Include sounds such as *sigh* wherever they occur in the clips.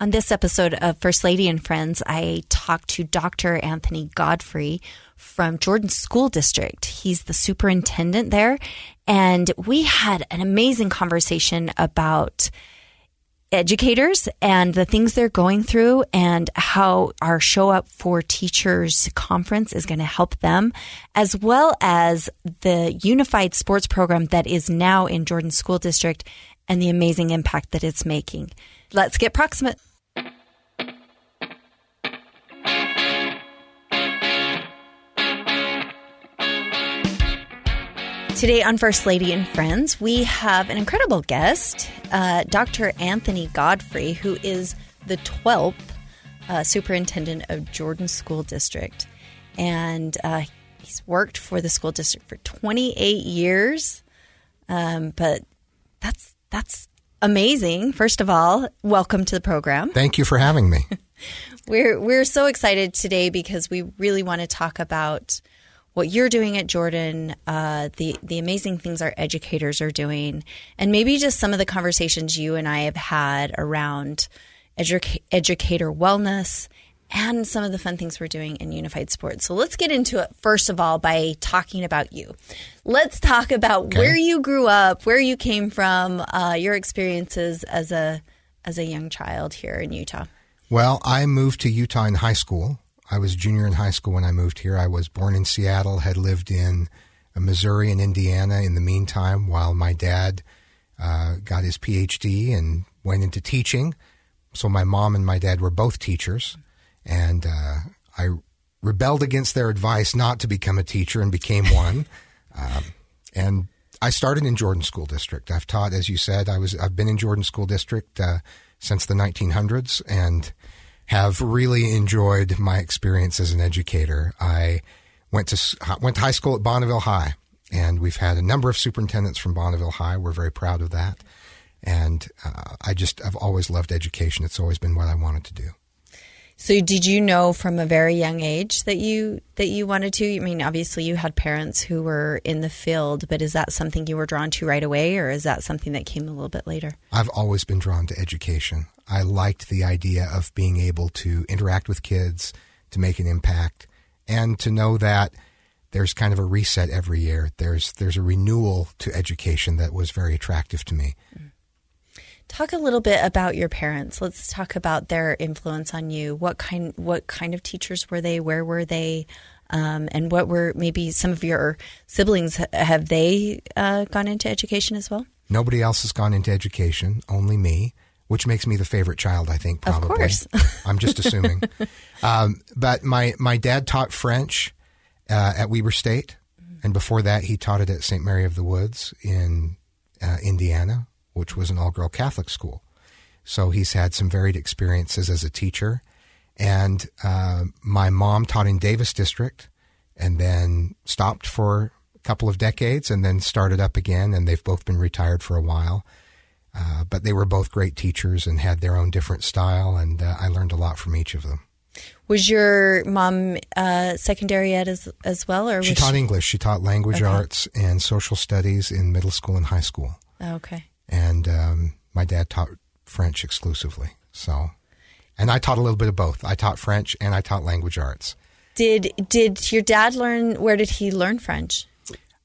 On this episode of First Lady and Friends, I talked to Dr. Anthony Godfrey from Jordan School District. He's the superintendent there. And we had an amazing conversation about educators and the things they're going through and how our Show Up for Teachers conference is going to help them, as well as the unified sports program that is now in Jordan School District and the amazing impact that it's making. Let's get proximate. Today on First Lady and Friends, we have an incredible guest, uh, Dr. Anthony Godfrey, who is the 12th uh, superintendent of Jordan School District. And uh, he's worked for the school district for 28 years. Um, but that's that's amazing. First of all, welcome to the program. Thank you for having me. *laughs* we're we're so excited today because we really want to talk about what you're doing at Jordan, uh, the the amazing things our educators are doing, and maybe just some of the conversations you and I have had around educa- educator wellness and some of the fun things we're doing in unified sports. So let's get into it first of all by talking about you. Let's talk about okay. where you grew up, where you came from, uh, your experiences as a as a young child here in Utah. Well, I moved to Utah in high school. I was junior in high school when I moved here. I was born in Seattle, had lived in uh, Missouri and Indiana in the meantime while my dad uh, got his PhD and went into teaching. So my mom and my dad were both teachers, and uh, I rebelled against their advice not to become a teacher and became one. *laughs* um, and I started in Jordan School District. I've taught, as you said, I was I've been in Jordan School District uh, since the 1900s, and have really enjoyed my experience as an educator. I went to went to high school at Bonneville High, and we've had a number of superintendents from Bonneville High. We're very proud of that, and uh, I just I've always loved education. It's always been what I wanted to do. So, did you know from a very young age that you that you wanted to? I mean, obviously, you had parents who were in the field, but is that something you were drawn to right away, or is that something that came a little bit later? I've always been drawn to education. I liked the idea of being able to interact with kids, to make an impact, and to know that there's kind of a reset every year. There's there's a renewal to education that was very attractive to me. Mm. Talk a little bit about your parents. Let's talk about their influence on you. What kind what kind of teachers were they? Where were they? Um, and what were maybe some of your siblings? Have they uh, gone into education as well? Nobody else has gone into education. Only me which makes me the favorite child, I think, probably. Of course. *laughs* I'm just assuming. um, but my, my dad taught French uh, at Weber State. And before that, he taught it at St. Mary of the Woods in uh, Indiana, which was an all girl Catholic school. So he's had some varied experiences as a teacher. And uh, my mom taught in Davis District and then stopped for a couple of decades and then started up again. And they've both been retired for a while. Uh, but they were both great teachers and had their own different style, and uh, I learned a lot from each of them. Was your mom uh, secondary ed as as well, or she taught she... English? She taught language okay. arts and social studies in middle school and high school. okay. And um, my dad taught French exclusively. So, and I taught a little bit of both. I taught French and I taught language arts. Did did your dad learn? Where did he learn French?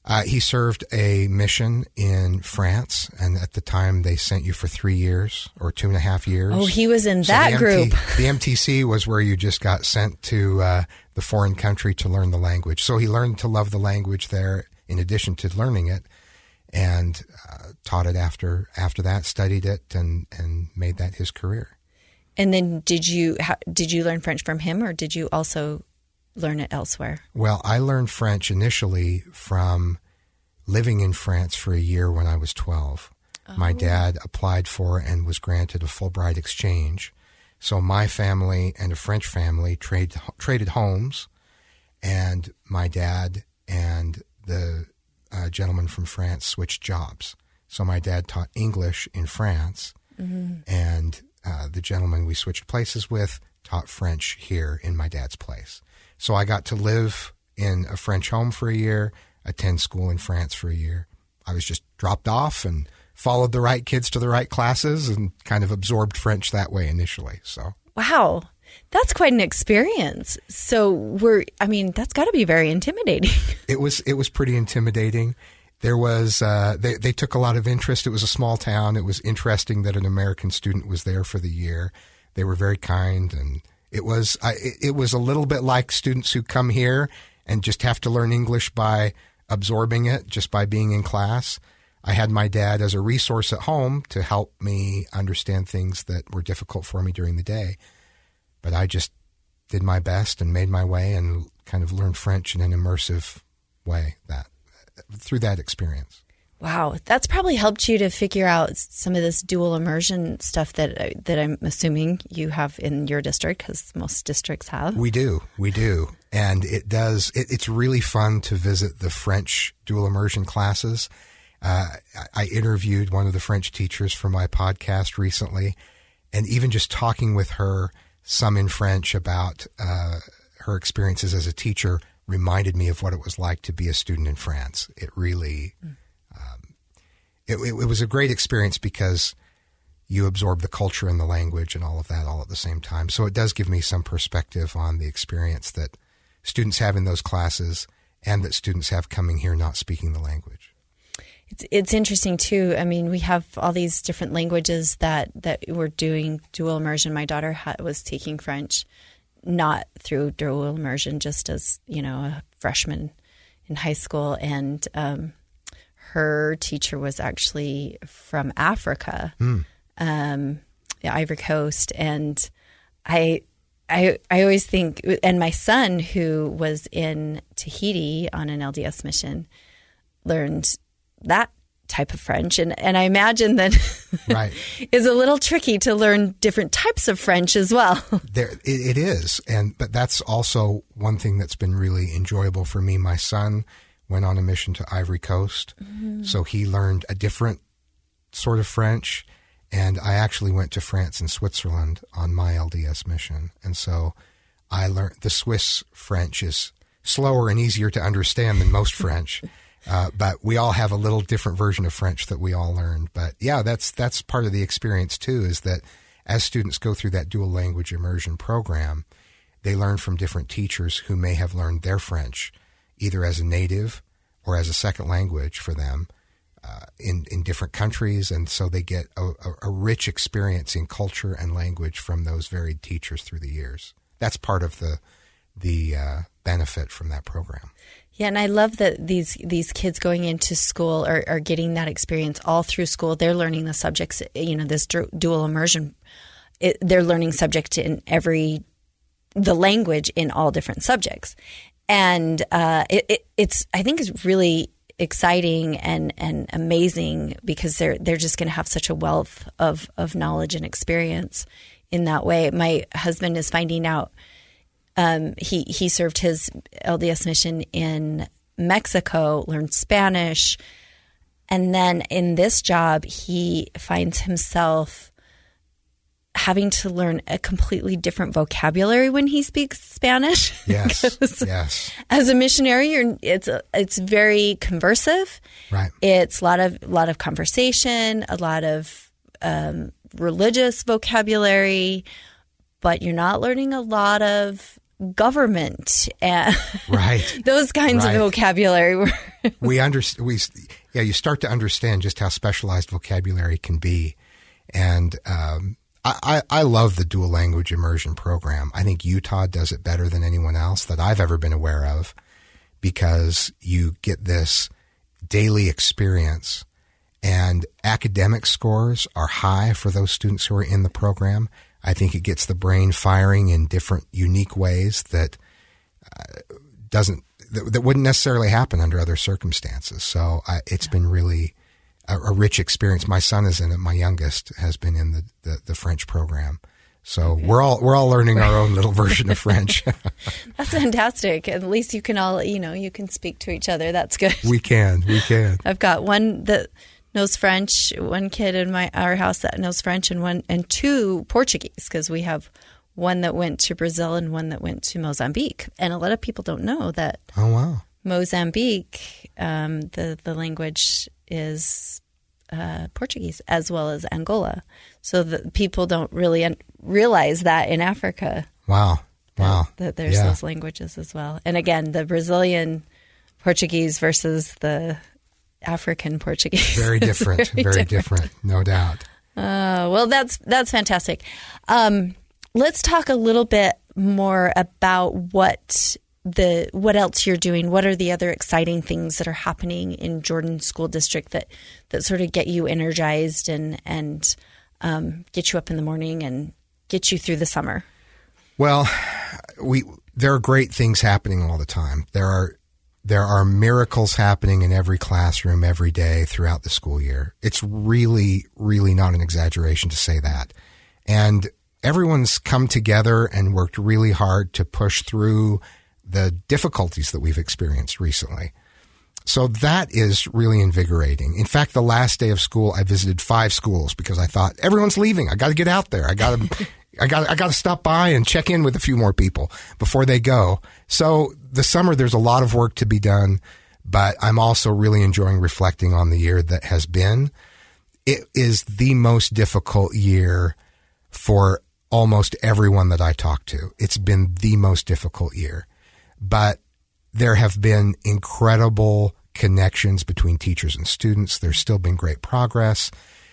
Uh, he served a mission in France, and at the time they sent you for three years or two and a half years. Oh, he was in So that the group. *laughs* the MTC was where you just got sent to uh, the foreign country to learn the language. So he learned to love the language there in addition to learning it, and uh, taught it after after that, studied it, and and made that his career. And then did you how, did you learn French from him, or did you also learn it elsewhere? Well, I learned French initially from living in France for a year when I was 12. My dad applied for and was granted a Fulbright exchange. So my family and a French family trade, traded homes, and my dad and the uh, gentleman from France switched jobs. So my dad taught English in France, and uh, the gentleman we switched places with taught French here in my dad's place. So I got to live in a French home for a year, attend school in France for a year. I was just dropped off and followed the right kids to the right classes and kind of absorbed French that way initially. So Wow, that's quite an experience. So we're I mean that's got to be very intimidating. *laughs* it was it was pretty intimidating. There was uh, they they took a lot of interest. It was a small town. It was interesting that an American student was there for the year. They were very kind, and it was I, it- it was a little bit like students who come here and just have to learn English by absorbing it, just by being in class. I had my dad as a resource at home to help me understand things that were difficult for me during the day. But I just did my best and made my way and kind of learned French in an immersive way that through that experience. Wow, that's probably helped you to figure out some of this dual immersion stuff that that I'm assuming you have in your district because most districts have. We do, we do, and it does. It, it's really fun to visit the French dual immersion classes. Uh, I I interviewed one of the French teachers for my podcast recently, and even just talking with her, some in French about uh, her experiences as a teacher, reminded me of what it was like to be a student in France. It really, um, it, it, it was a great experience because you absorb the culture and the language and all of that all at the same time. So it does give me some perspective on the experience that students have in those classes and that students have coming here not speaking the language. It's it's interesting too. I mean, we have all these different languages that that we're doing dual immersion. My daughter ha- was taking French, not through dual immersion, just as you know a freshman in high school, and um, her teacher was actually from Africa, um, the Ivory Coast, and I. I, I always think, and my son, who was in Tahiti on an LDS mission, learned that type of French. And, and I imagine that *laughs* Right. is a little tricky to learn different types of French as well. *laughs* There, it, it is, and but that's also one thing that's been really enjoyable for me. My son went on a mission to Ivory Coast, mm-hmm. so he learned a different sort of French, and I actually went to France and Switzerland on my LDS mission, and so I learned the Swiss French is slower and easier to understand than most French. *laughs* Uh, but we all have a little different version of French that we all learned. But yeah, that's that's part of the experience too. Is that as students go through that dual language immersion program, they learn from different teachers who may have learned their French either as a native or as a second language for them uh, in in different countries, and so they get a, a, rich experience in culture and language from those varied teachers through the years. That's part of the the uh, benefit from that program. Yeah, and I love that these these kids going into school are, are getting that experience all through school. They're learning the subjects, you know, this du- dual immersion. It, they're learning subject in every the language in all different subjects, and uh, it, it, it's I think is really exciting and and amazing because they're they're just going to have such a wealth of of knowledge and experience in that way. My husband is finding out um, he he served his LDS mission in Mexico, learned Spanish, and then in this job, he finds himself having to learn a completely different vocabulary when he speaks Spanish. *laughs* Yes, yes, As a missionary, you're, it's it's very conversive. right. It's a lot of lot of conversation, a lot of um, religious vocabulary, but you're not learning a lot of government *laughs* right those kinds right. of vocabulary. we understand. we yeah you start to understand just how specialized vocabulary can be, and um, I, I love the dual language immersion program. I think Utah does it better than anyone else that I've ever been aware of, because you get this daily experience. And academic scores are high for those students who are in the program. I think it gets the brain firing in different, unique ways that uh, doesn't that, that, wouldn't necessarily happen under other circumstances. So I, it's been really a, a, rich experience. My son is in it. My youngest has been in the, the, the French program. So okay. we're all we're all learning our own little *laughs* version of French. *laughs* That's fantastic. At least you can all you know you can speak to each other. That's good. We can. We can. I've got one that knows French, one kid in my our house that knows French, and one and two Portuguese because we have one that went to Brazil and one that went to Mozambique. And a lot of people don't know that. Oh wow! Mozambique, um, the the language is uh, Portuguese as well as Angola. So that people don't really un- realize that in Africa. Wow! Wow! That, that there's yeah. those languages as well. And again, the Brazilian Portuguese versus the African Portuguese. *laughs* Very different. very, very different. different. no doubt. Uh, well, that's that's fantastic. Um, let's talk a little bit more about what the what else you're doing. What are the other exciting things that are happening in Jordan School District that that sort of get you energized and and um, get you up in the morning and get you through the summer? Well, we there are great things happening all the time. There are there are miracles happening in every classroom every day throughout the school year. It's really, really not an exaggeration to say that. And everyone's come together and worked really hard to push through the difficulties that we've experienced recently. So that is really invigorating. In fact, the last day of school, I visited five schools because I thought everyone's leaving. I got to get out there. I got to *laughs* I got I got to stop by and check in with a few more people before they go. So the summer there's a lot of work to be done, but I'm also really enjoying reflecting on the year that has been. It is the most difficult year for almost everyone that I talk to. It's been the most difficult year, but there have been incredible connections between teachers and students. There's still been great progress.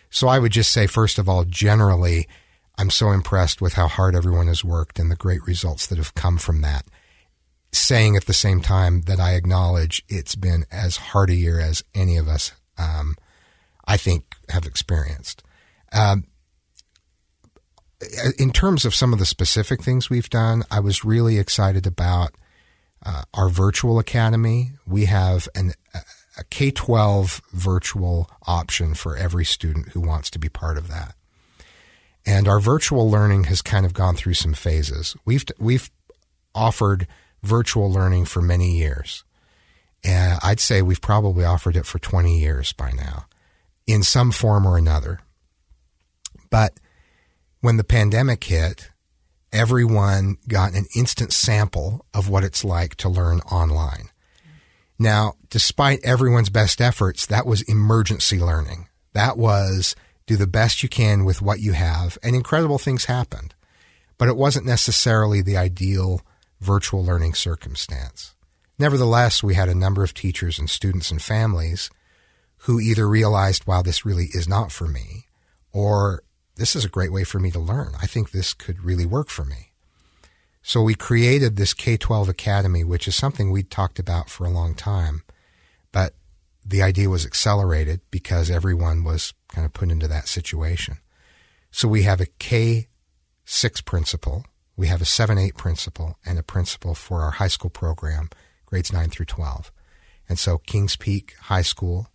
So I would just say, first of all, generally, I'm so impressed with how hard everyone has worked and the great results that have come from that. Saying at the same time that I acknowledge it's been as hard a year as any of us, um, I think, have experienced. Um, in terms of some of the specific things we've done, I was really excited about uh, our virtual academy. We have an, a K 12 virtual option for every student who wants to be part of that. And our virtual learning has kind of gone through some phases. We've, we've offered virtual learning for many years. And I'd say we've probably offered it for 20 years by now in some form or another. But when the pandemic hit, everyone got an instant sample of what it's like to learn online. Now, despite everyone's best efforts, that was emergency learning. That was do the best you can with what you have, and incredible things happened. But it wasn't necessarily the ideal virtual learning circumstance. Nevertheless, we had a number of teachers and students and families who either realized, wow, this really is not for me, or this is a great way for me to learn. I think this could really work for me. So we created this K 12 Academy, which is something we'd talked about for a long time, but the idea was accelerated because everyone was kind of put into that situation. So we have a K 6 principal, we have a 7 8 principal, and a principal for our high school program, grades 9 through 12. And so Kings Peak High School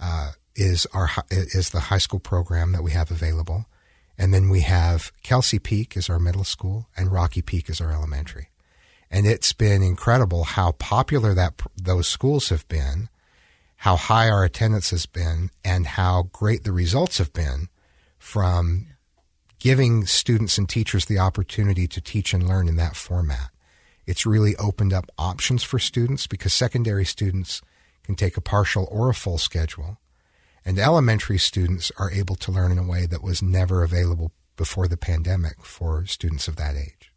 uh, is our is the high school program that we have available, and then we have Kelsey Peak is our middle school, and Rocky Peak is our elementary. And it's been incredible how popular that those schools have been how high our attendance has been and how great the results have been from giving students and teachers the opportunity to teach and learn in that format. It's really opened up options for students because secondary students can take a partial or a full schedule. And elementary students are able to learn in a way that was never available before the pandemic for students of that age.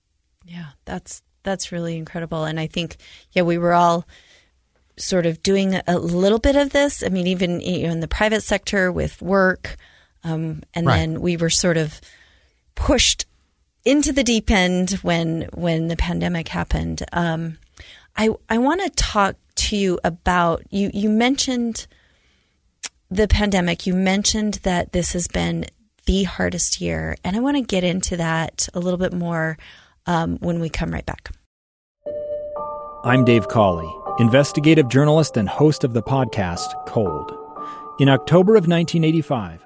Yeah, that's that's really incredible. And I think, yeah, we were all sort of doing a little bit of this. I mean, even you know, in the private sector with work, um, and Right. then we were sort of pushed into the deep end when when the pandemic happened. Um, I I want to talk to you about you. You mentioned the pandemic. You mentioned that this has been the hardest year, and I want to get into that a little bit more um, when we come right back. I'm Dave Cawley, investigative journalist and host of the podcast Cold. In October of 1985,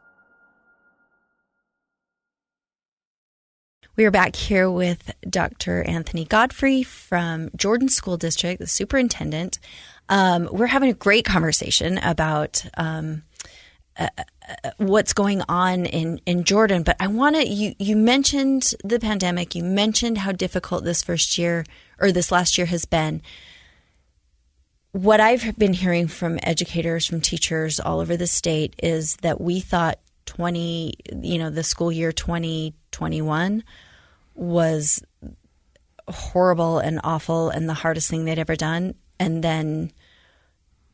We are back here with Dr. Anthony Godfrey from Jordan School District, the superintendent. Um, we're having a great conversation about um, uh, uh, what's going on in, in Jordan. But I want to, you, you mentioned the pandemic, you mentioned how difficult this first year or this last year has been. What I've been hearing from educators, from teachers all over the state is that we thought 20, you know, the school year 2021 was horrible and awful and the hardest thing they'd ever done. And then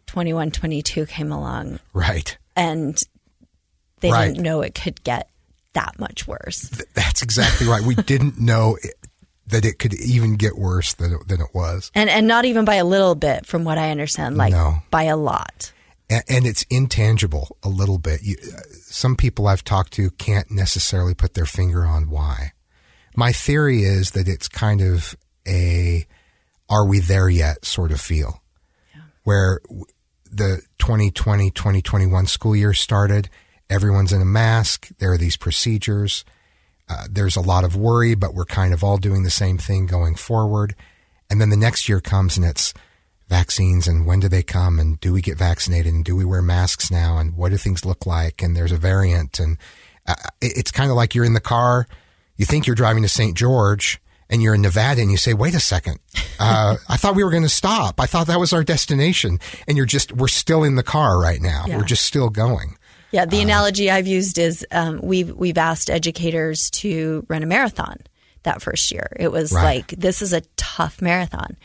21, 22 came along Right. and they Right. didn't know it could get that much worse. Th- That's exactly right. We didn't know it, that it could even get worse than it, than it was. And and not even by a little bit from what I understand, like No. by a lot. And, it's intangible a little bit. You, uh, some people I've talked to can't necessarily put their finger on why. My theory is that it's kind of a "Are we there yet?" sort of feel, where the 2020 2021 school year started. Everyone's in a mask. There are these procedures. Uh, there's a lot of worry, but we're kind of all doing the same thing going forward. And then the next year comes and it's vaccines and when do they come and do we get vaccinated and do we wear masks now and what do things look like? And there's a variant and uh, it's kind of like you're in the car you think you're driving to st george and you're in nevada and you say wait a second. Uh, *laughs* i thought we were going to stop. I thought that was our destination. And you're just we're still in the car right now. Yeah. we're just still going. Yeah, the analogy I've used is um, we've we've asked educators to run a marathon that first year. It was Right. like this is a tough marathon,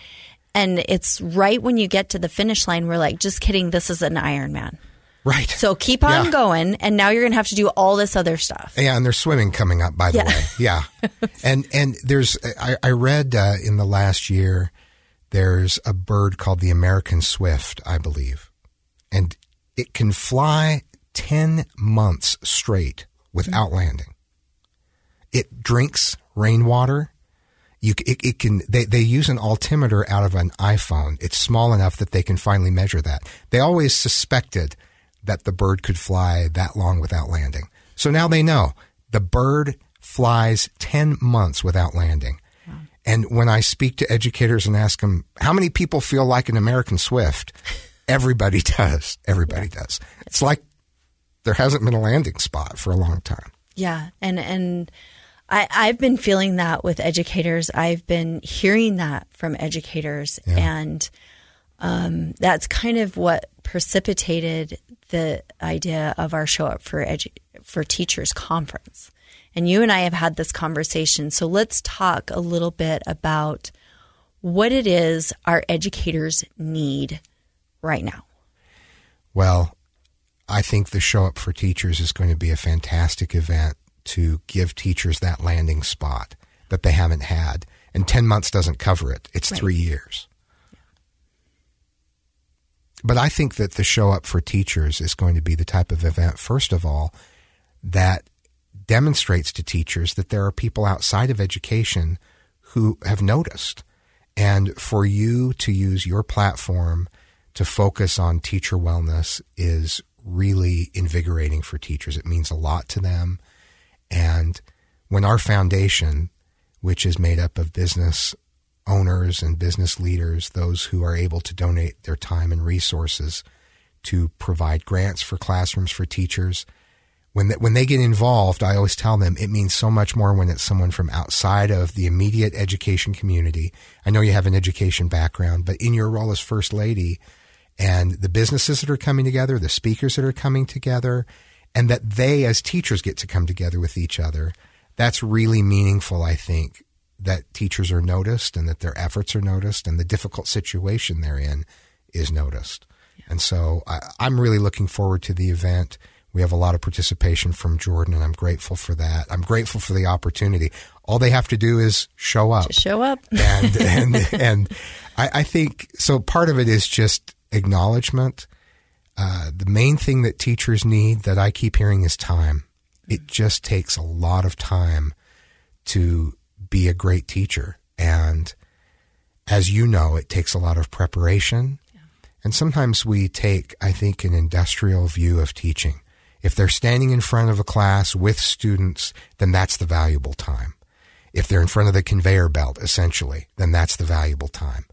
and it's right when you get to the finish line, we're like, just kidding, this is an Ironman. right So keep on Yeah. going, and now you're going to have to do all this other stuff. Yeah, and there's swimming coming up, by the Yeah. way. Yeah, *laughs* and and there's I, I read uh, in the last year there's a bird called the American swift, I believe, and it can fly ten months straight without landing. It drinks rainwater. You, it, it can. They, they use an altimeter out of an iPhone. It's small enough that they can finally measure that. They always suspected that the bird could fly that long without landing. So now they know the bird flies ten months without landing. And when I speak to educators and ask them how many people feel like an American Swift, *laughs* everybody does. Everybody does. It's like there hasn't been a landing spot for a long time. Yeah, and and I, I've been feeling that with educators. I've been hearing that from educators, and um, that's kind of what precipitated the idea of our show up for edu- for teachers conference. And you and I have had this conversation, so let's talk a little bit about what it is our educators need right now. Well, I think the Show Up for Teachers is going to be a fantastic event to give teachers that landing spot that they haven't had. And 10 months doesn't cover it, it's three years. But I think that the Show Up for Teachers is going to be the type of event, first of all, that demonstrates to teachers that there are people outside of education who have noticed. And for you to use your platform to focus on teacher wellness is really invigorating for teachers. It means a lot to them. And when our foundation, which is made up of business owners and business leaders, those who are able to donate their time and resources to provide grants for classrooms for teachers. When they, when they get involved, I always tell them it means so much more when it's someone from outside of the immediate education community. I know you have an education background, but in your role as first lady and the businesses that are coming together, the speakers that are coming together, and that they as teachers get to come together with each other, that's really meaningful, I think, that teachers are noticed and that their efforts are noticed and the difficult situation they're in is noticed. And so I, I'm really looking forward to the event. We have a lot of participation from Jordan, and I'm grateful for that. I'm grateful for the opportunity. All they have to do is show up. Just show up. and and *laughs* and I, I think so. Part of it is just acknowledgement. Uh, the main thing that teachers need that I keep hearing is time. It just takes a lot of time to be a great teacher, and as you know, it takes a lot of preparation. And sometimes we take, I think, an industrial view of teaching. If they're standing in front of a class with students, then that's the valuable time. If they're in front of the conveyor belt, essentially, then that's the valuable time.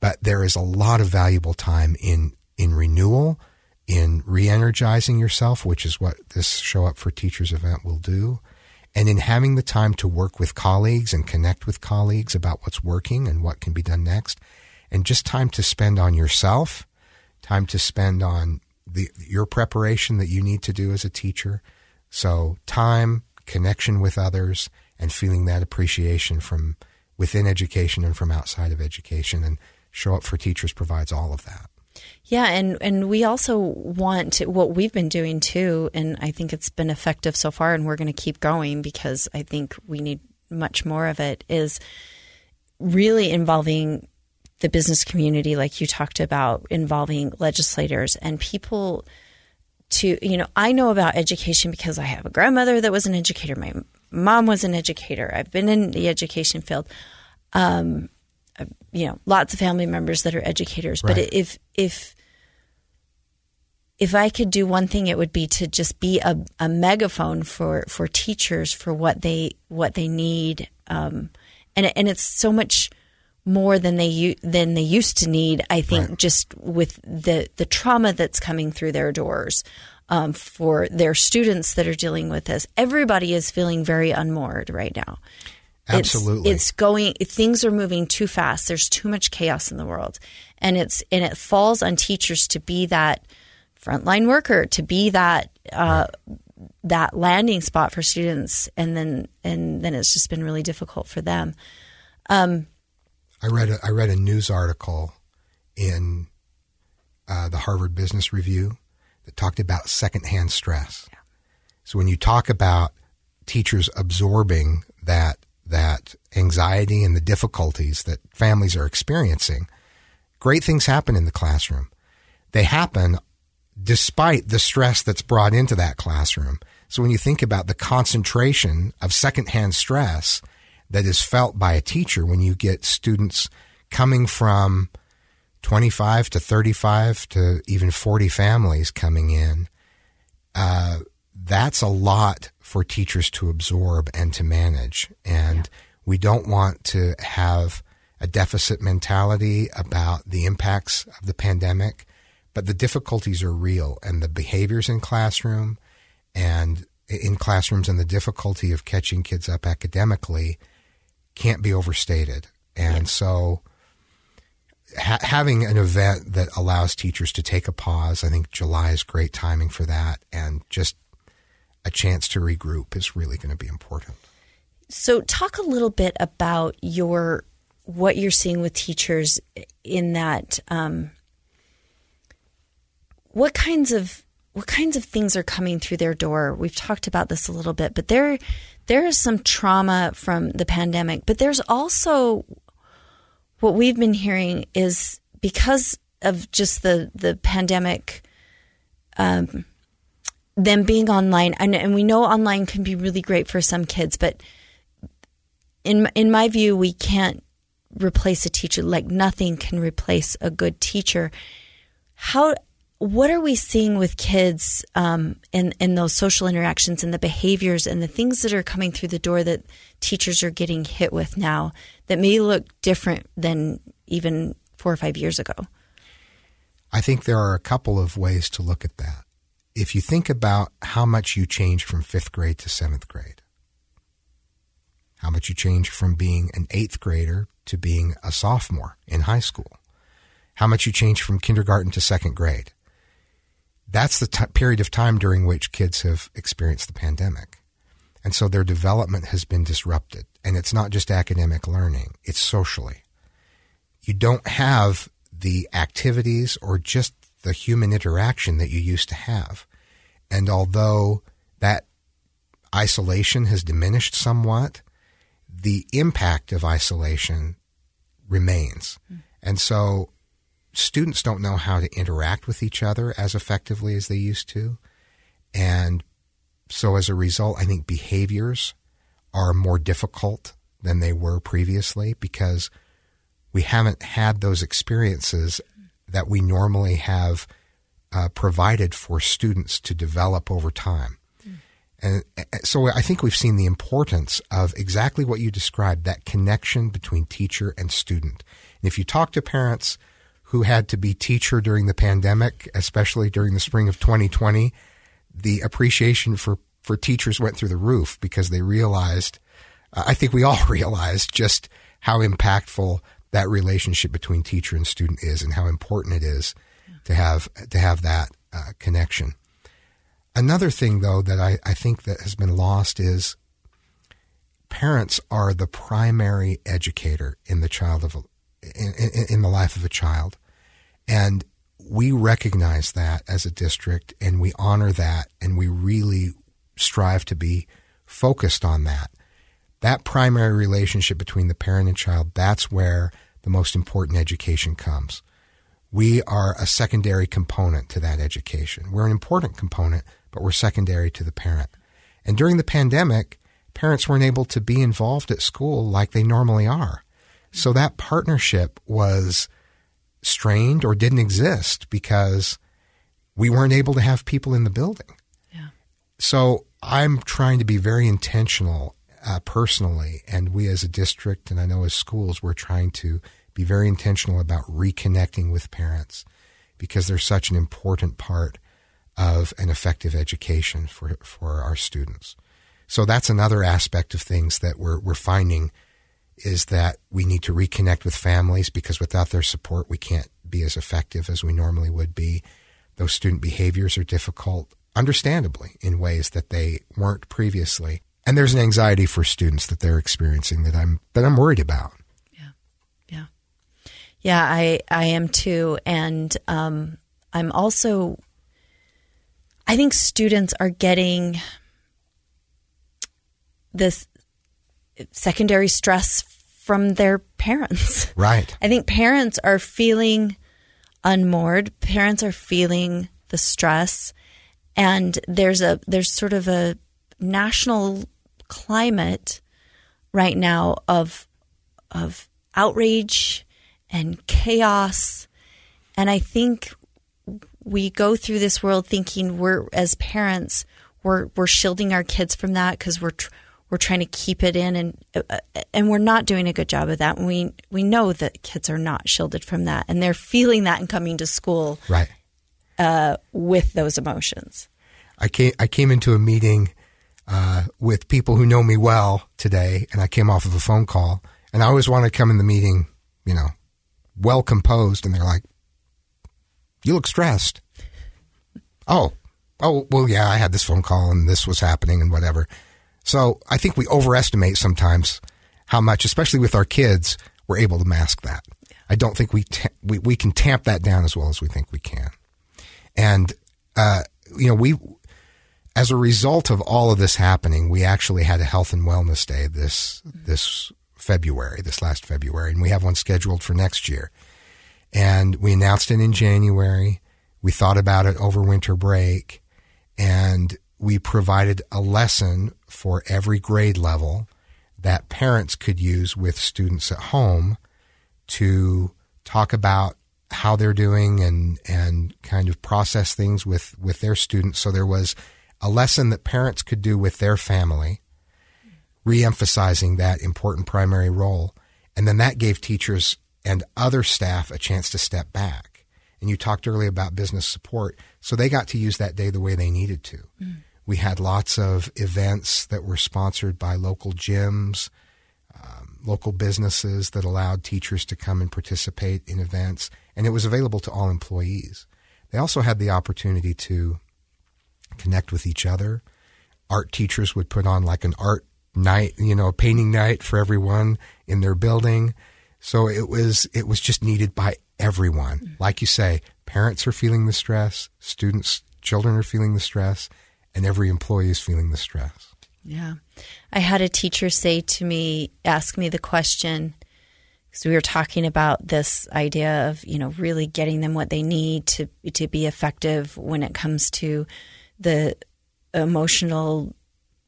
But there is a lot of valuable time in, in renewal, in re-energizing yourself, which is what this Show Up for Teachers event will do, and in having the time to work with colleagues and connect with colleagues about what's working and what can be done next and just time to spend on yourself, time to spend on the, your preparation that you need to do as a teacher. So time, connection with others, and feeling that appreciation from within education and from outside of education. And Show Up for Teachers provides all of that. Yeah, and and we also want to, what we've been doing too, and I think it's been effective so far, and we're going to keep going because I think we need much more of it. Is really involving the business community, like you talked about, involving legislators and people to, you know, I know about education because I have a grandmother that was an educator. My mom was an educator. I've been in the education field. Um, you know, lots of family members that are educators. Right. But if, if, if I could do one thing, it would be to just be a, a megaphone for, for teachers for what they what they need, um, and and it's so much more than they than they used to need. I think Right. just with the the trauma that's coming through their doors um, for their students that are dealing with this. Everybody is feeling very unmoored right now. It's- Absolutely. it's, going. Things are moving too fast. There's too much chaos in the world, and it's and it falls on teachers to be that frontline worker, to be that. Uh, that landing spot for students and then and then it's just been really difficult for them I read a, I read a news article in uh, the Harvard Business Review that talked about secondhand stress. So when you talk about teachers absorbing that that anxiety and the difficulties that families are experiencing, great things happen in the classroom. They happen despite the stress that's brought into that classroom. So when you think about the concentration of secondhand stress that is felt by a teacher when you get students coming from 25 to 35 to even 40 families coming in, uh, that's a lot for teachers to absorb and to manage. And we don't want to have a deficit mentality about the impacts of the pandemic, but the difficulties are real and the behaviors in classroom and in classrooms and the difficulty of catching kids up academically can't be overstated. And so ha- having an event that allows teachers to take a pause, I think July is great timing for that and just a chance to regroup is really going to be important. So, talk a little bit about your what you're seeing with teachers in that. Um, what kinds of what kinds of things are coming through their door? We've talked about this a little bit, but there there is some trauma from the pandemic, but there's also what we've been hearing is because of just the the pandemic um, them being online, and, and we know online can be really great for some kids, but in in my view, we can't replace a teacher. Like nothing can replace a good teacher. How what are we seeing with kids um, in in those social interactions and the behaviors and the things that are coming through the door that teachers are getting hit with now that may look different than even four or five years ago? I think there are a couple of ways to look at that. If you think about how much you changed from fifth grade to seventh grade, how much you changed from being an eighth grader to being a sophomore in high school, how much you changed from kindergarten to second grade. That's the t- period of time during which kids have experienced the pandemic. And so their development has been disrupted. And it's not just academic learning, it's socially. You don't have the activities or just the human interaction that you used to have. And although that isolation has diminished somewhat, the impact of isolation remains. Mm. And so students don't know how to interact with each other as effectively as they used to. And so as a result, I think behaviors are more difficult than they were previously because we haven't had those experiences that we normally have uh, provided for students to develop over time. And so I think we've seen the importance of exactly what you described that connection between teacher and student. And if you talk to parents who had to be teacher during the pandemic, especially during the spring of 2020, the appreciation for, for teachers went through the roof because they realized, uh, I think we all *laughs* realized just how impactful that relationship between teacher and student is and how important it is to have, to have that uh, connection. Another thing though that I, I think that has been lost is parents are the primary educator in the child of in, in, in the life of a child. And we recognize that as a district and we honor that and we really strive to be focused on that. That primary relationship between the parent and child, that's where the most important education comes. We are a secondary component to that education. We're an important component, but we're secondary to the parent. And during the pandemic, parents weren't able to be involved at school like they normally are. So that partnership was strained or didn't exist because we weren't able to have people in the building. Yeah. So I'm trying to be very intentional uh, personally, and we as a district, and I know as schools, we're trying to be very intentional about reconnecting with parents because they're such an important part of an effective education for for our students. So that's another aspect of things that we're we're finding is that we need to reconnect with families because without their support, we can't be as effective as we normally would be. Those student behaviors are difficult, understandably, in ways that they weren't previously. And there's an anxiety for students that they're experiencing that I'm that I'm worried about. Yeah, yeah, yeah. I I am too, and um, I'm also. I think students are getting this secondary stress from their parents. *laughs* Right. I think parents are feeling unmoored. Parents are feeling the stress and there's a there's sort of a national climate right now of of outrage and chaos and I think we go through this world thinking we're as parents we're we're shielding our kids from that because we're tr- we're trying to keep it in and uh, and we're not doing a good job of that. And we we know that kids are not shielded from that and they're feeling that and coming to school right uh, with those emotions. I came I came into a meeting uh, with people who know me well today, and I came off of a phone call, and I always want to come in the meeting, you know, well composed, and they're like, "You look stressed." oh, oh, well, yeah, I had this phone call, and this was happening, and whatever. So I think we overestimate sometimes how much, especially with our kids, we're able to mask that. I don't think we, ta- we, we can tamp that down as well as we think we can. And, uh, you know, we, as a result of all of this happening, we actually had a health and wellness day this, this February, this last February, and we have one scheduled for next year. And we announced it in January. We thought about it over winter break. and we provided a lesson for every grade level that parents could use with students at home to talk about how they're doing and and kind of process things with with their students so there was a lesson that parents could do with their family re-emphasizing that important primary role. And then that gave teachers and other staff a chance to step back. And you talked earlier about business support. So they got to use that day the way they needed to. Mm. we had lots of events that were sponsored by local gyms um, local businesses that allowed teachers to come and participate in events. And it was available to all employees. They also had the opportunity to connect with each other. Art teachers would put on like an art night, you know, a painting night for everyone in their building. So it was it was just needed by everyone. Mm. Like you say, parents are feeling the stress, students, children are feeling the stress, and every employee is feeling the stress. Yeah. I had a teacher say to me, ask me the question, because we were talking about this idea of you know really getting them what they need to to be effective when it comes to the emotional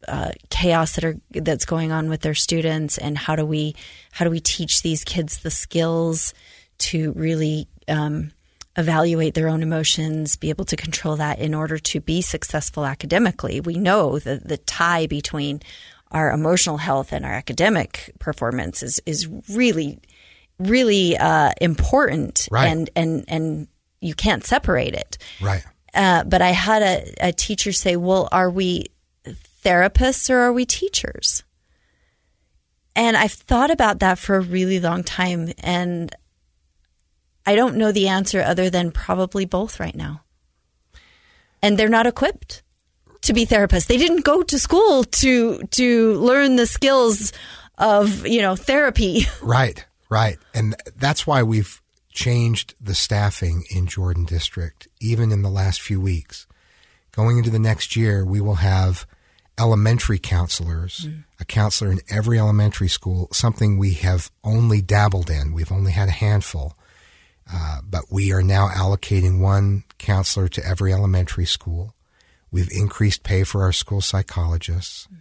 uh, chaos that are that's going on with their students and how do we how do we teach these kids the skills to really um, evaluate their own emotions be able to control that in order to be successful academically we know that the tie between our emotional health and our academic performance is is really really uh, important, right. and and and you can't separate it. Right. Uh, but I had a, a teacher say, "Well, are we therapists or are we teachers?" And I've thought about that for a really long time, and I don't know the answer other than probably both right now. And they're not equipped to be therapists. They didn't go to school to to learn the skills of you know therapy. *laughs* Right. Right. And that's why we've changed the staffing in Jordan District, even in the last few weeks. Going into the next year, we will have elementary counselors, mm. a counselor in every elementary school, something we have only dabbled in. We've only had a handful. Uh, but we are now allocating one counselor to every elementary school. We've increased pay for our school psychologists. Mm.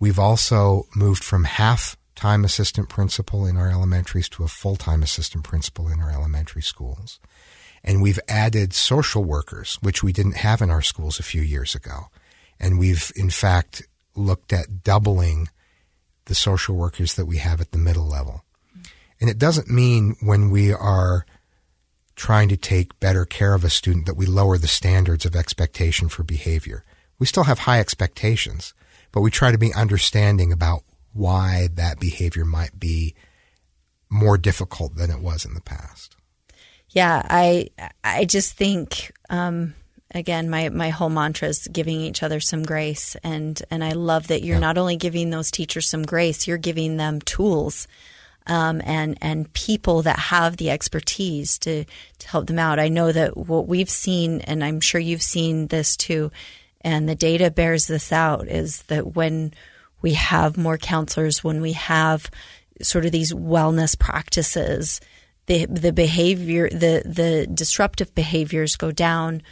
We've also moved from half time assistant principal in our elementaries to a full time assistant principal in our elementary schools. And we've added social workers, which we didn't have in our schools a few years ago. And we've, in fact, looked at doubling the social workers that we have at the middle level. And it doesn't mean when we are trying to take better care of a student that we lower the standards of expectation for behavior. We still have high expectations, but we try to be understanding about why that behavior might be more difficult than it was in the past. Yeah, I I just think um, again my my whole mantra is giving each other some grace and and I love that you're yeah. not only giving those teachers some grace, you're giving them tools. Um, and and people that have the expertise to to help them out. I know that what we've seen, and I'm sure you've seen this too, and the data bears this out, is that when we have more counselors, when we have sort of these wellness practices, the the behavior, the the disruptive behaviors go down,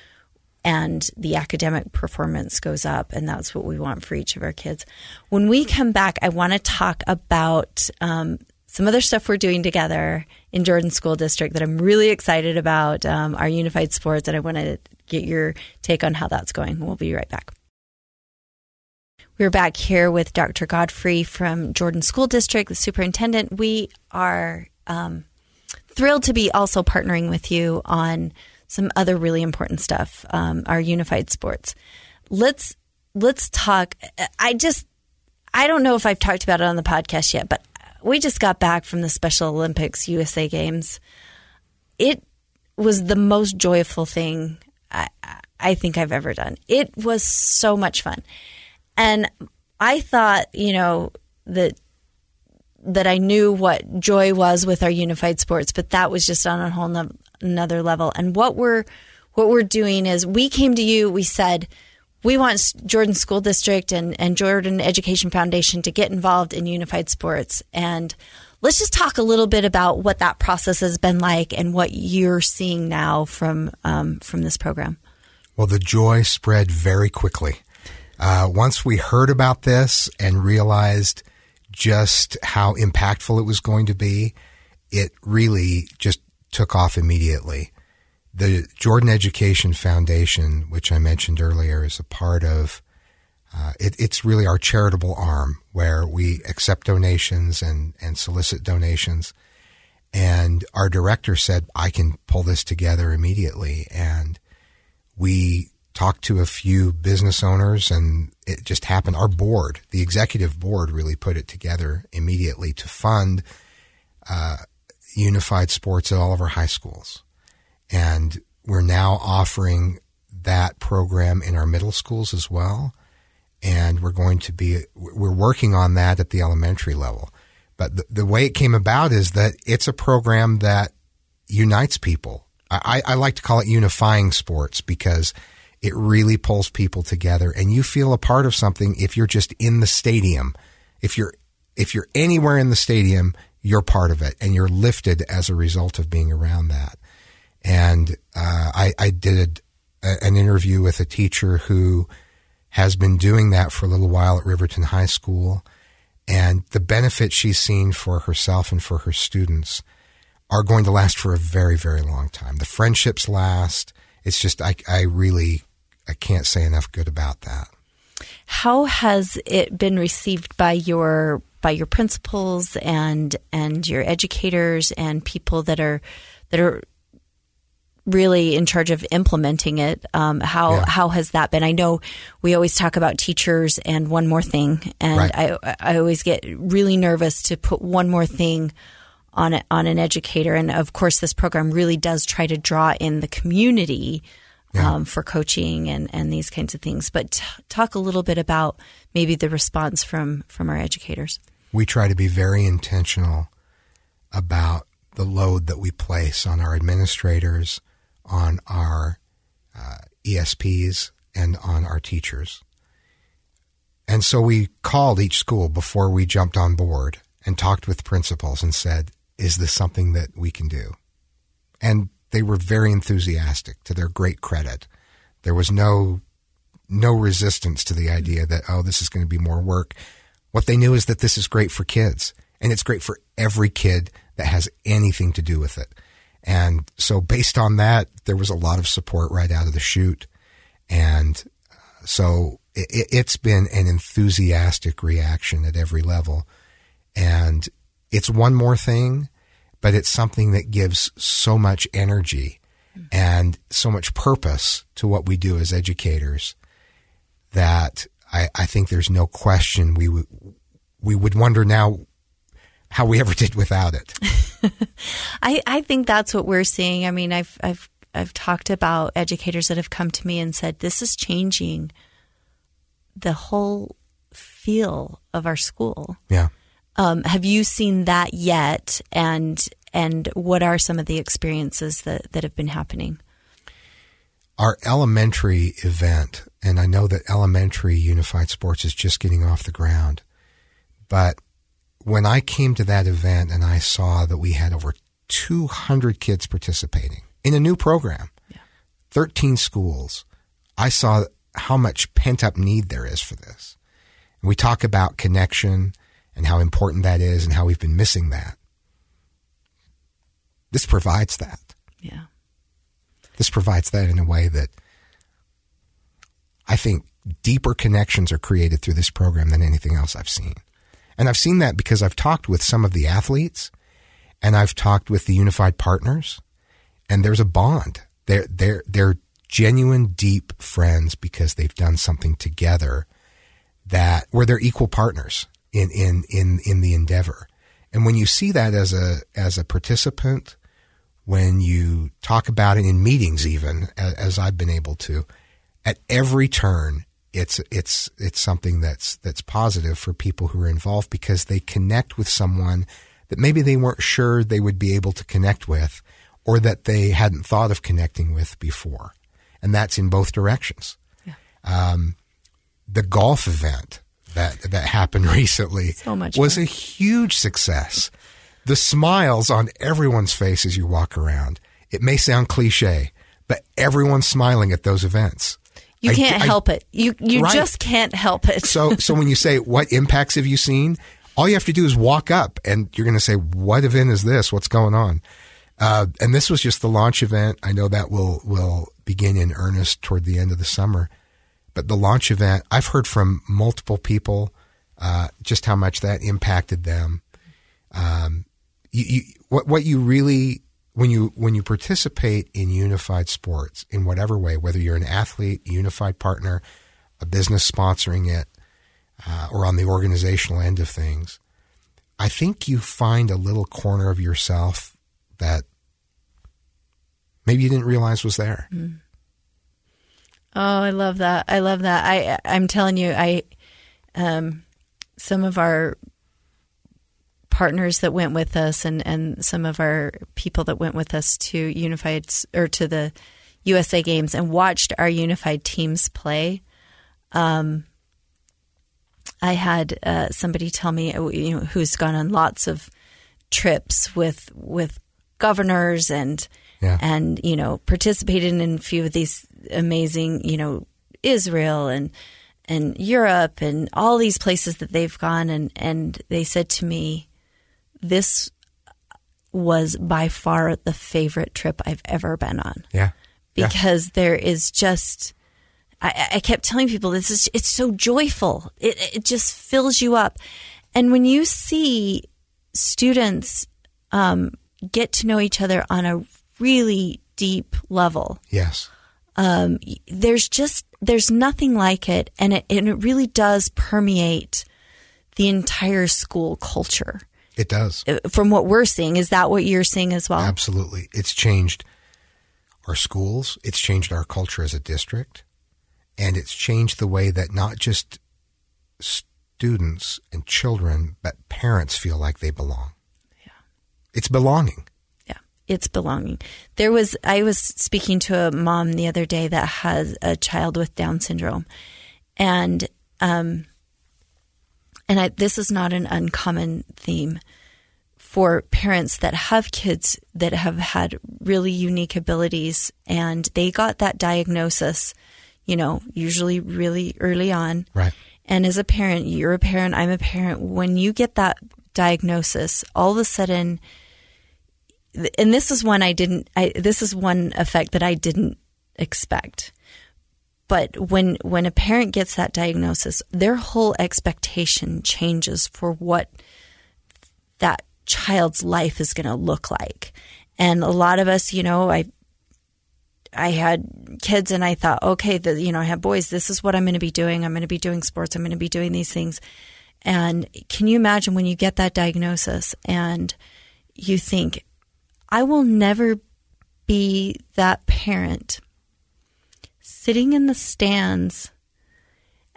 and the academic performance goes up, and that's what we want for each of our kids. When we come back, I want to talk about um, some other stuff we're doing together in Jordan School District that I'm really excited about. Um, our unified sports, and I want to get your take on how that's going. We'll be right back. We're back here with Dr. Godfrey from Jordan School District, the superintendent. We are um, thrilled to be also partnering with you on some other really important stuff, um, our unified sports. Let's let's talk. I just I don't know if I've talked about it on the podcast yet, but we just got back from the Special Olympics USA Games. It was the most joyful thing I, I think I've ever done. It was so much fun. And I thought, you know, that that I knew what joy was with our unified sports, but that was just on a whole no- another level. And what we're what we're doing is we came to you, we said we want Jordan School District and, and Jordan Education Foundation to get involved in unified sports. And let's just talk a little bit about what that process has been like and what you're seeing now from um, from this program. Well, the joy spread very quickly. Uh, once we heard about this and realized just how impactful it was going to be, it really just took off immediately. The Jordan Education Foundation, which I mentioned earlier, is a part of uh, it, it's really our charitable arm where we accept donations and, and solicit donations. And our director said, I can pull this together immediately. And we talked to a few business owners and it just happened. Our board, the executive board, really put it together immediately to fund uh, unified sports at all of our high schools. And we're now offering that program in our middle schools as well. And we're going to be, we're working on that at the elementary level. But the, the way it came about is that it's a program that unites people. I, I like to call it unifying sports because it really pulls people together and you feel a part of something if you're just in the stadium. If you're, if you're anywhere in the stadium, you're part of it and you're lifted as a result of being around that. And uh, I, I, did a, an interview with a teacher who has been doing that for a little while at Riverton High School. And the benefits she's seen for herself and for her students are going to last for a very, very long time. The friendships last. It's just, I, I really, I can't say enough good about that. How has it been received by your by your principals and and your educators and people that are that are really in charge of implementing it. Um, how yeah. how has that been? I know we always talk about teachers and one more thing, and right. I I always get really nervous to put one more thing on it, on an educator. And of course, this program really does try to draw in the community. Yeah. Um, for coaching and, and these kinds of things, but t- talk a little bit about maybe the response from from our educators. We try to be very intentional about the load that we place on our administrators, on our uh, ESPs and on our teachers. And so we called each school before we jumped on board and talked with principals and said, is this something that we can do? And they were very enthusiastic to their great credit. There was no no resistance to the idea that oh this is going to be more work. What they knew is that this is great for kids and it's great for every kid that has anything to do with it. And so, based on that, there was a lot of support right out of the chute. And uh, so, it, has been an enthusiastic reaction at every level. And it's one more thing, but it's something that gives so much energy and so much purpose to what we do as educators that I, I think there's no question we would we would wonder now how we ever did without it. *laughs* I, I think that's what we're seeing. I mean, I've, I've, I've talked about educators that have come to me and said, this is changing the whole feel of our school. Yeah. Um, have you seen that yet? And, and what are some of the experiences that, that have been happening? Our elementary event, and I know that elementary unified sports is just getting off the ground, but when I came to that event and I saw that we had over 200 kids participating in a new program, yeah. 13 schools, I saw how much pent up need there is for this. We talk about connection and how important that is and how we've been missing that. This provides that. Yeah. This provides that in a way that I think deeper connections are created through this program than anything else I've seen. And I've seen that because I've talked with some of the athletes and I've talked with the unified partners and there's a bond. They're, they're, they're genuine, deep friends because they've done something together that where they're equal partners in, in, in, in the endeavor. And when you see that as a, as a participant, when you talk about it in meetings, even as I've been able to, at every turn, it's it's it's something that's that's positive for people who are involved because they connect with someone that maybe they weren't sure they would be able to connect with or that they hadn't thought of connecting with before and that's in both directions yeah. um, the golf event that that happened *laughs* recently so was fun. a huge success the smiles on everyone's face as you walk around it may sound cliche but everyone's smiling at those events. You can't I- help it. You you Right. just can't help it. So, *laughs* so when you say what impacts have you seen, all you have to do is walk up, and you're going to say, "What event is this? What's going on?" Uh, and this was just the launch event. I know that will will begin in earnest toward the end of the summer, but the launch event, I've heard from multiple people uh, just how much that impacted them. Um, you, you, what what you really when you when you participate in unified sports in whatever way, whether you're an athlete, unified partner, a business sponsoring it, uh, or on the organizational end of things, I think you find a little corner of yourself that maybe you didn't realize was there. Oh, I love that. I love that. I I'm telling you, I um some of our partners that went with us and and some of our people that went with us to unified or to the USA games and watched our unified teams play. Um I had uh, somebody tell me uh, you know who's gone on lots of trips with with governors and Yeah. and you know participated in a few of these amazing you know Israel and and Europe and all these places that they've gone and and they said to me this was by far the favorite trip I've ever been on Yeah. Yeah. because there is just I, I kept telling people this is it's so joyful it it just fills you up and when you see students um, get to know each other on a really deep level Yes. Um, there's just there's nothing like it and it and it really does permeate the entire school culture It does. Uh, from what we're seeing is that what you're seeing as well Absolutely. It's changed our schools, it's changed our culture as a district, and it's changed the way that not just students and children, but parents feel like they belong. Yeah. It's belonging. It's belonging. There was I was speaking to a mom the other day that has a child with Down syndrome, and um, and I, this is not an uncommon theme for parents that have kids that have had really unique abilities, and they got that diagnosis, you know, usually really early on, Right. and as a parent, you're a parent, I'm a parent. When you get that diagnosis, all of a sudden, and this is one I didn't, I, this is one effect that I didn't expect. But when, when a parent gets that diagnosis, their whole expectation changes for what that child's life is going to look like. And a lot of us, you know, I, I had kids and I thought, okay, the, you know, I have boys. This is what I'm going to be doing. I'm going to be doing sports. I'm going to be doing these things. And can you imagine when you get that diagnosis and you think, I will never be that parent sitting in the stands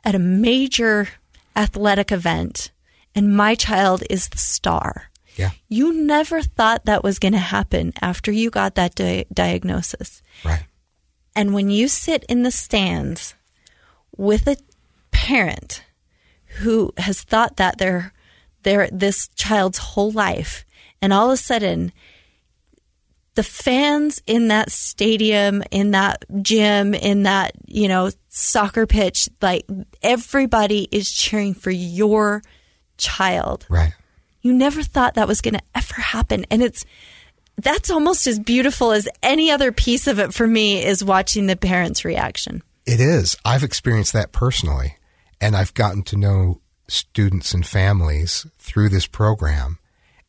at a major athletic event and my child is the star. Yeah. You never thought that was going to happen after you got that di- diagnosis. Right. And when you sit in the stands with a parent who has thought that their their this child's whole life and all of a sudden the fans in that stadium in that gym in that you know soccer pitch like everybody is cheering for your child. Right. you never thought that was going to ever happen. And it's that's almost as beautiful as any other piece of it for me is watching the parents reaction. It is. I've experienced that personally, and I've gotten to know students and families through this program,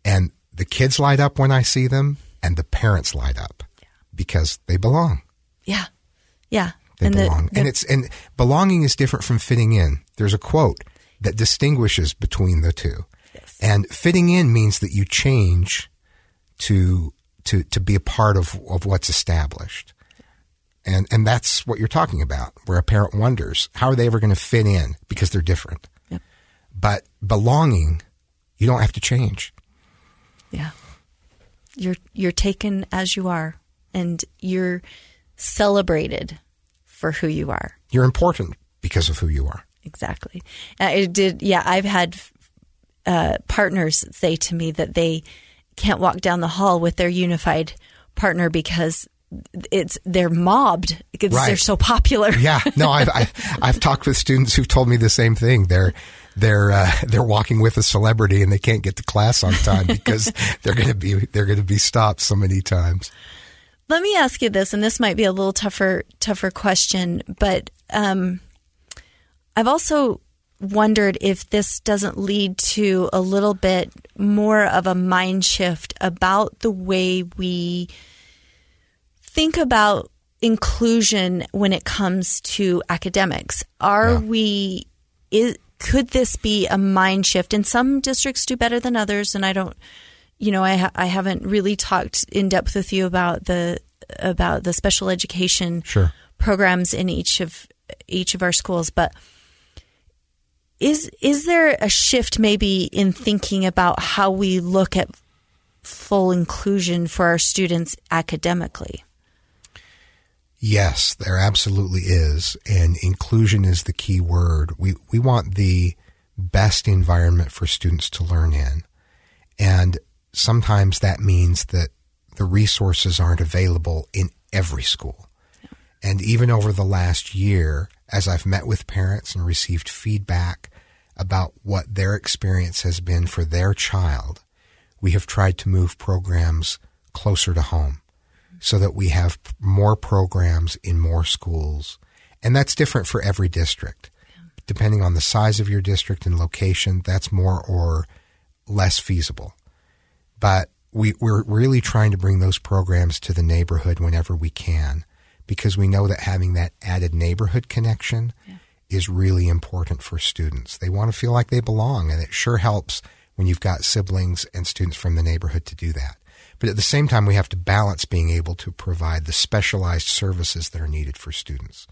and the kids light up when I see them, and the parents light up because they belong. yeah yeah They and belong, the- and it's and belonging is different from fitting in. There's a quote that distinguishes between the two, Yes. and fitting in means that you change to to to be a part of of what's established. And and that's what you're talking about, where a parent wonders how are they ever going to fit in because they're different. Yep. But belonging, you don't have to change. Yeah. You're you're taken as you are and you're celebrated for who you are. You're important because of who you are. Exactly. Uh, it did yeah, I've had uh, partners say to me that they can't walk down the hall with their unified partner because it's they're mobbed because Right. they're so popular. Yeah, no, I've I, I've talked with students who've told me the same thing. They're they're uh, they're walking with a celebrity and they can't get to class on time because *laughs* they're going to be they're going to be stopped so many times. Let me ask you this, and this might be a little tougher tougher question, but um, I've also wondered if this doesn't lead to a little bit more of a mind shift about the way we think about inclusion when it comes to academics. Are Yeah. we is, could this be a mind shift? And some districts do better than others, and I don't you know, I ha- I haven't really talked in depth with you about the about the special education Sure. programs in each of each of our schools, but is is there a shift maybe in thinking about how we look at full inclusion for our students academically? Yes, there absolutely is, and inclusion is the key word. We we want the best environment for students to learn in, and sometimes that means that the resources aren't available in every school. And even over the last year, as I've met with parents and received feedback about what their experience has been for their child, we have tried to move programs closer to home so that we have more programs in more schools. And that's different for every district. Depending on the size of your district and location, that's more or less feasible. But we, we're really trying to bring those programs to the neighborhood whenever we can because we know that having that added neighborhood connection is really important for students. They want to feel like they belong, and it sure helps when you've got siblings and students from the neighborhood to do that. But at the same time, we have to balance being able to provide the specialized services that are needed for students.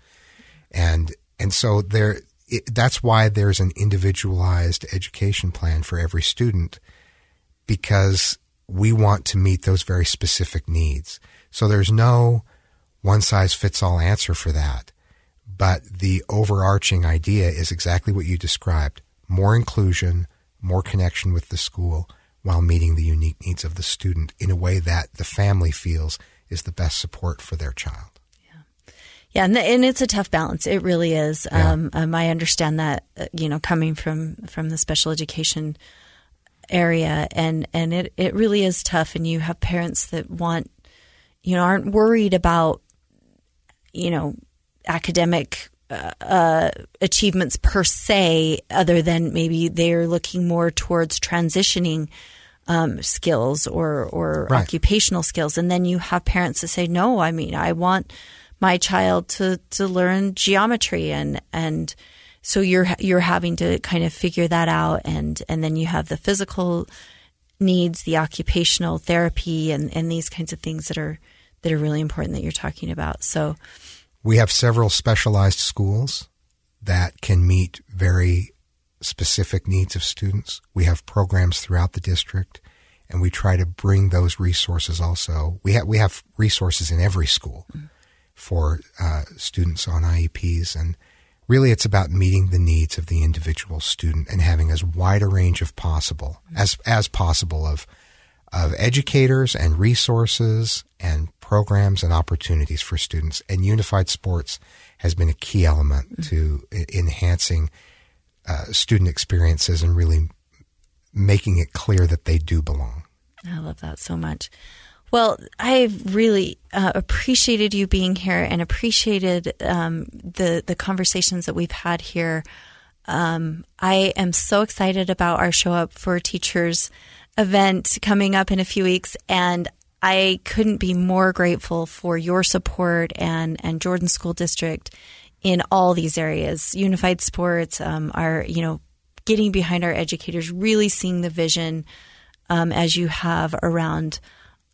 And, and so there, it, that's why there's an individualized education plan for every student because we want to meet those very specific needs. So there's no one size fits all answer for that. But the overarching idea is exactly what you described more inclusion, more connection with the school while meeting the unique needs of the student in a way that the family feels is the best support for their child. Yeah, and, and it's a tough balance. It really is. Yeah. Um, um, I understand that. uh, You know, coming from from the special education area, and and it it really is tough. And you have parents that want, you know, aren't worried about, you know, academic uh, achievements per se, other than maybe they're looking more towards transitioning um, skills or or Right. occupational skills, and then you have parents that say, "No, I mean, I want my child to to learn geometry," and and so you're you're having to kind of figure that out, and and then you have the physical needs, the occupational therapy, and and these kinds of things that are that are really important that you're talking about. So. We have several specialized schools that can meet very specific needs of students. We have programs throughout the district, and we try to bring those resources also. We have we have resources in every school for uh, students on IEPs, and really it's about meeting the needs of the individual student and having as wide a range of possible as as possible of of educators and resources and programs and opportunities for students. And unified sports has been a key element to e- enhancing uh, student experiences and really making it clear that they do belong. I love that so much. Well, I've really uh, appreciated you being here and appreciated um, the the conversations that we've had here. Um, I am so excited about our show up for teachers event coming up in a few weeks, and I couldn't be more grateful for your support and and Jordan School District in all these areas. Unified Sports, um, are you know getting behind our educators, really seeing the vision um, as you have around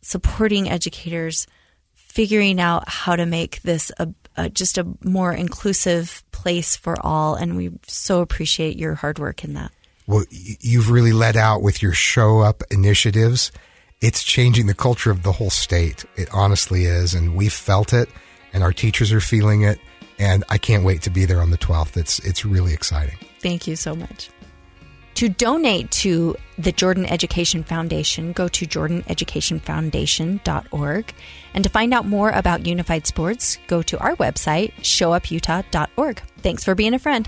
supporting educators, figuring out how to make this a, a just a more inclusive place for all, and we so appreciate your hard work in that. Well, you've really led out with your show up initiatives. It's changing the culture of the whole state. It honestly is. And we've felt it and our teachers are feeling it. And I can't wait to be there on the 12th. It's, it's really exciting. Thank you so much. To donate to the Jordan Education Foundation, go to jordaneducationfoundation.org. And to find out more about Unified Sports, go to our website, showuputah.org. Thanks for being a friend.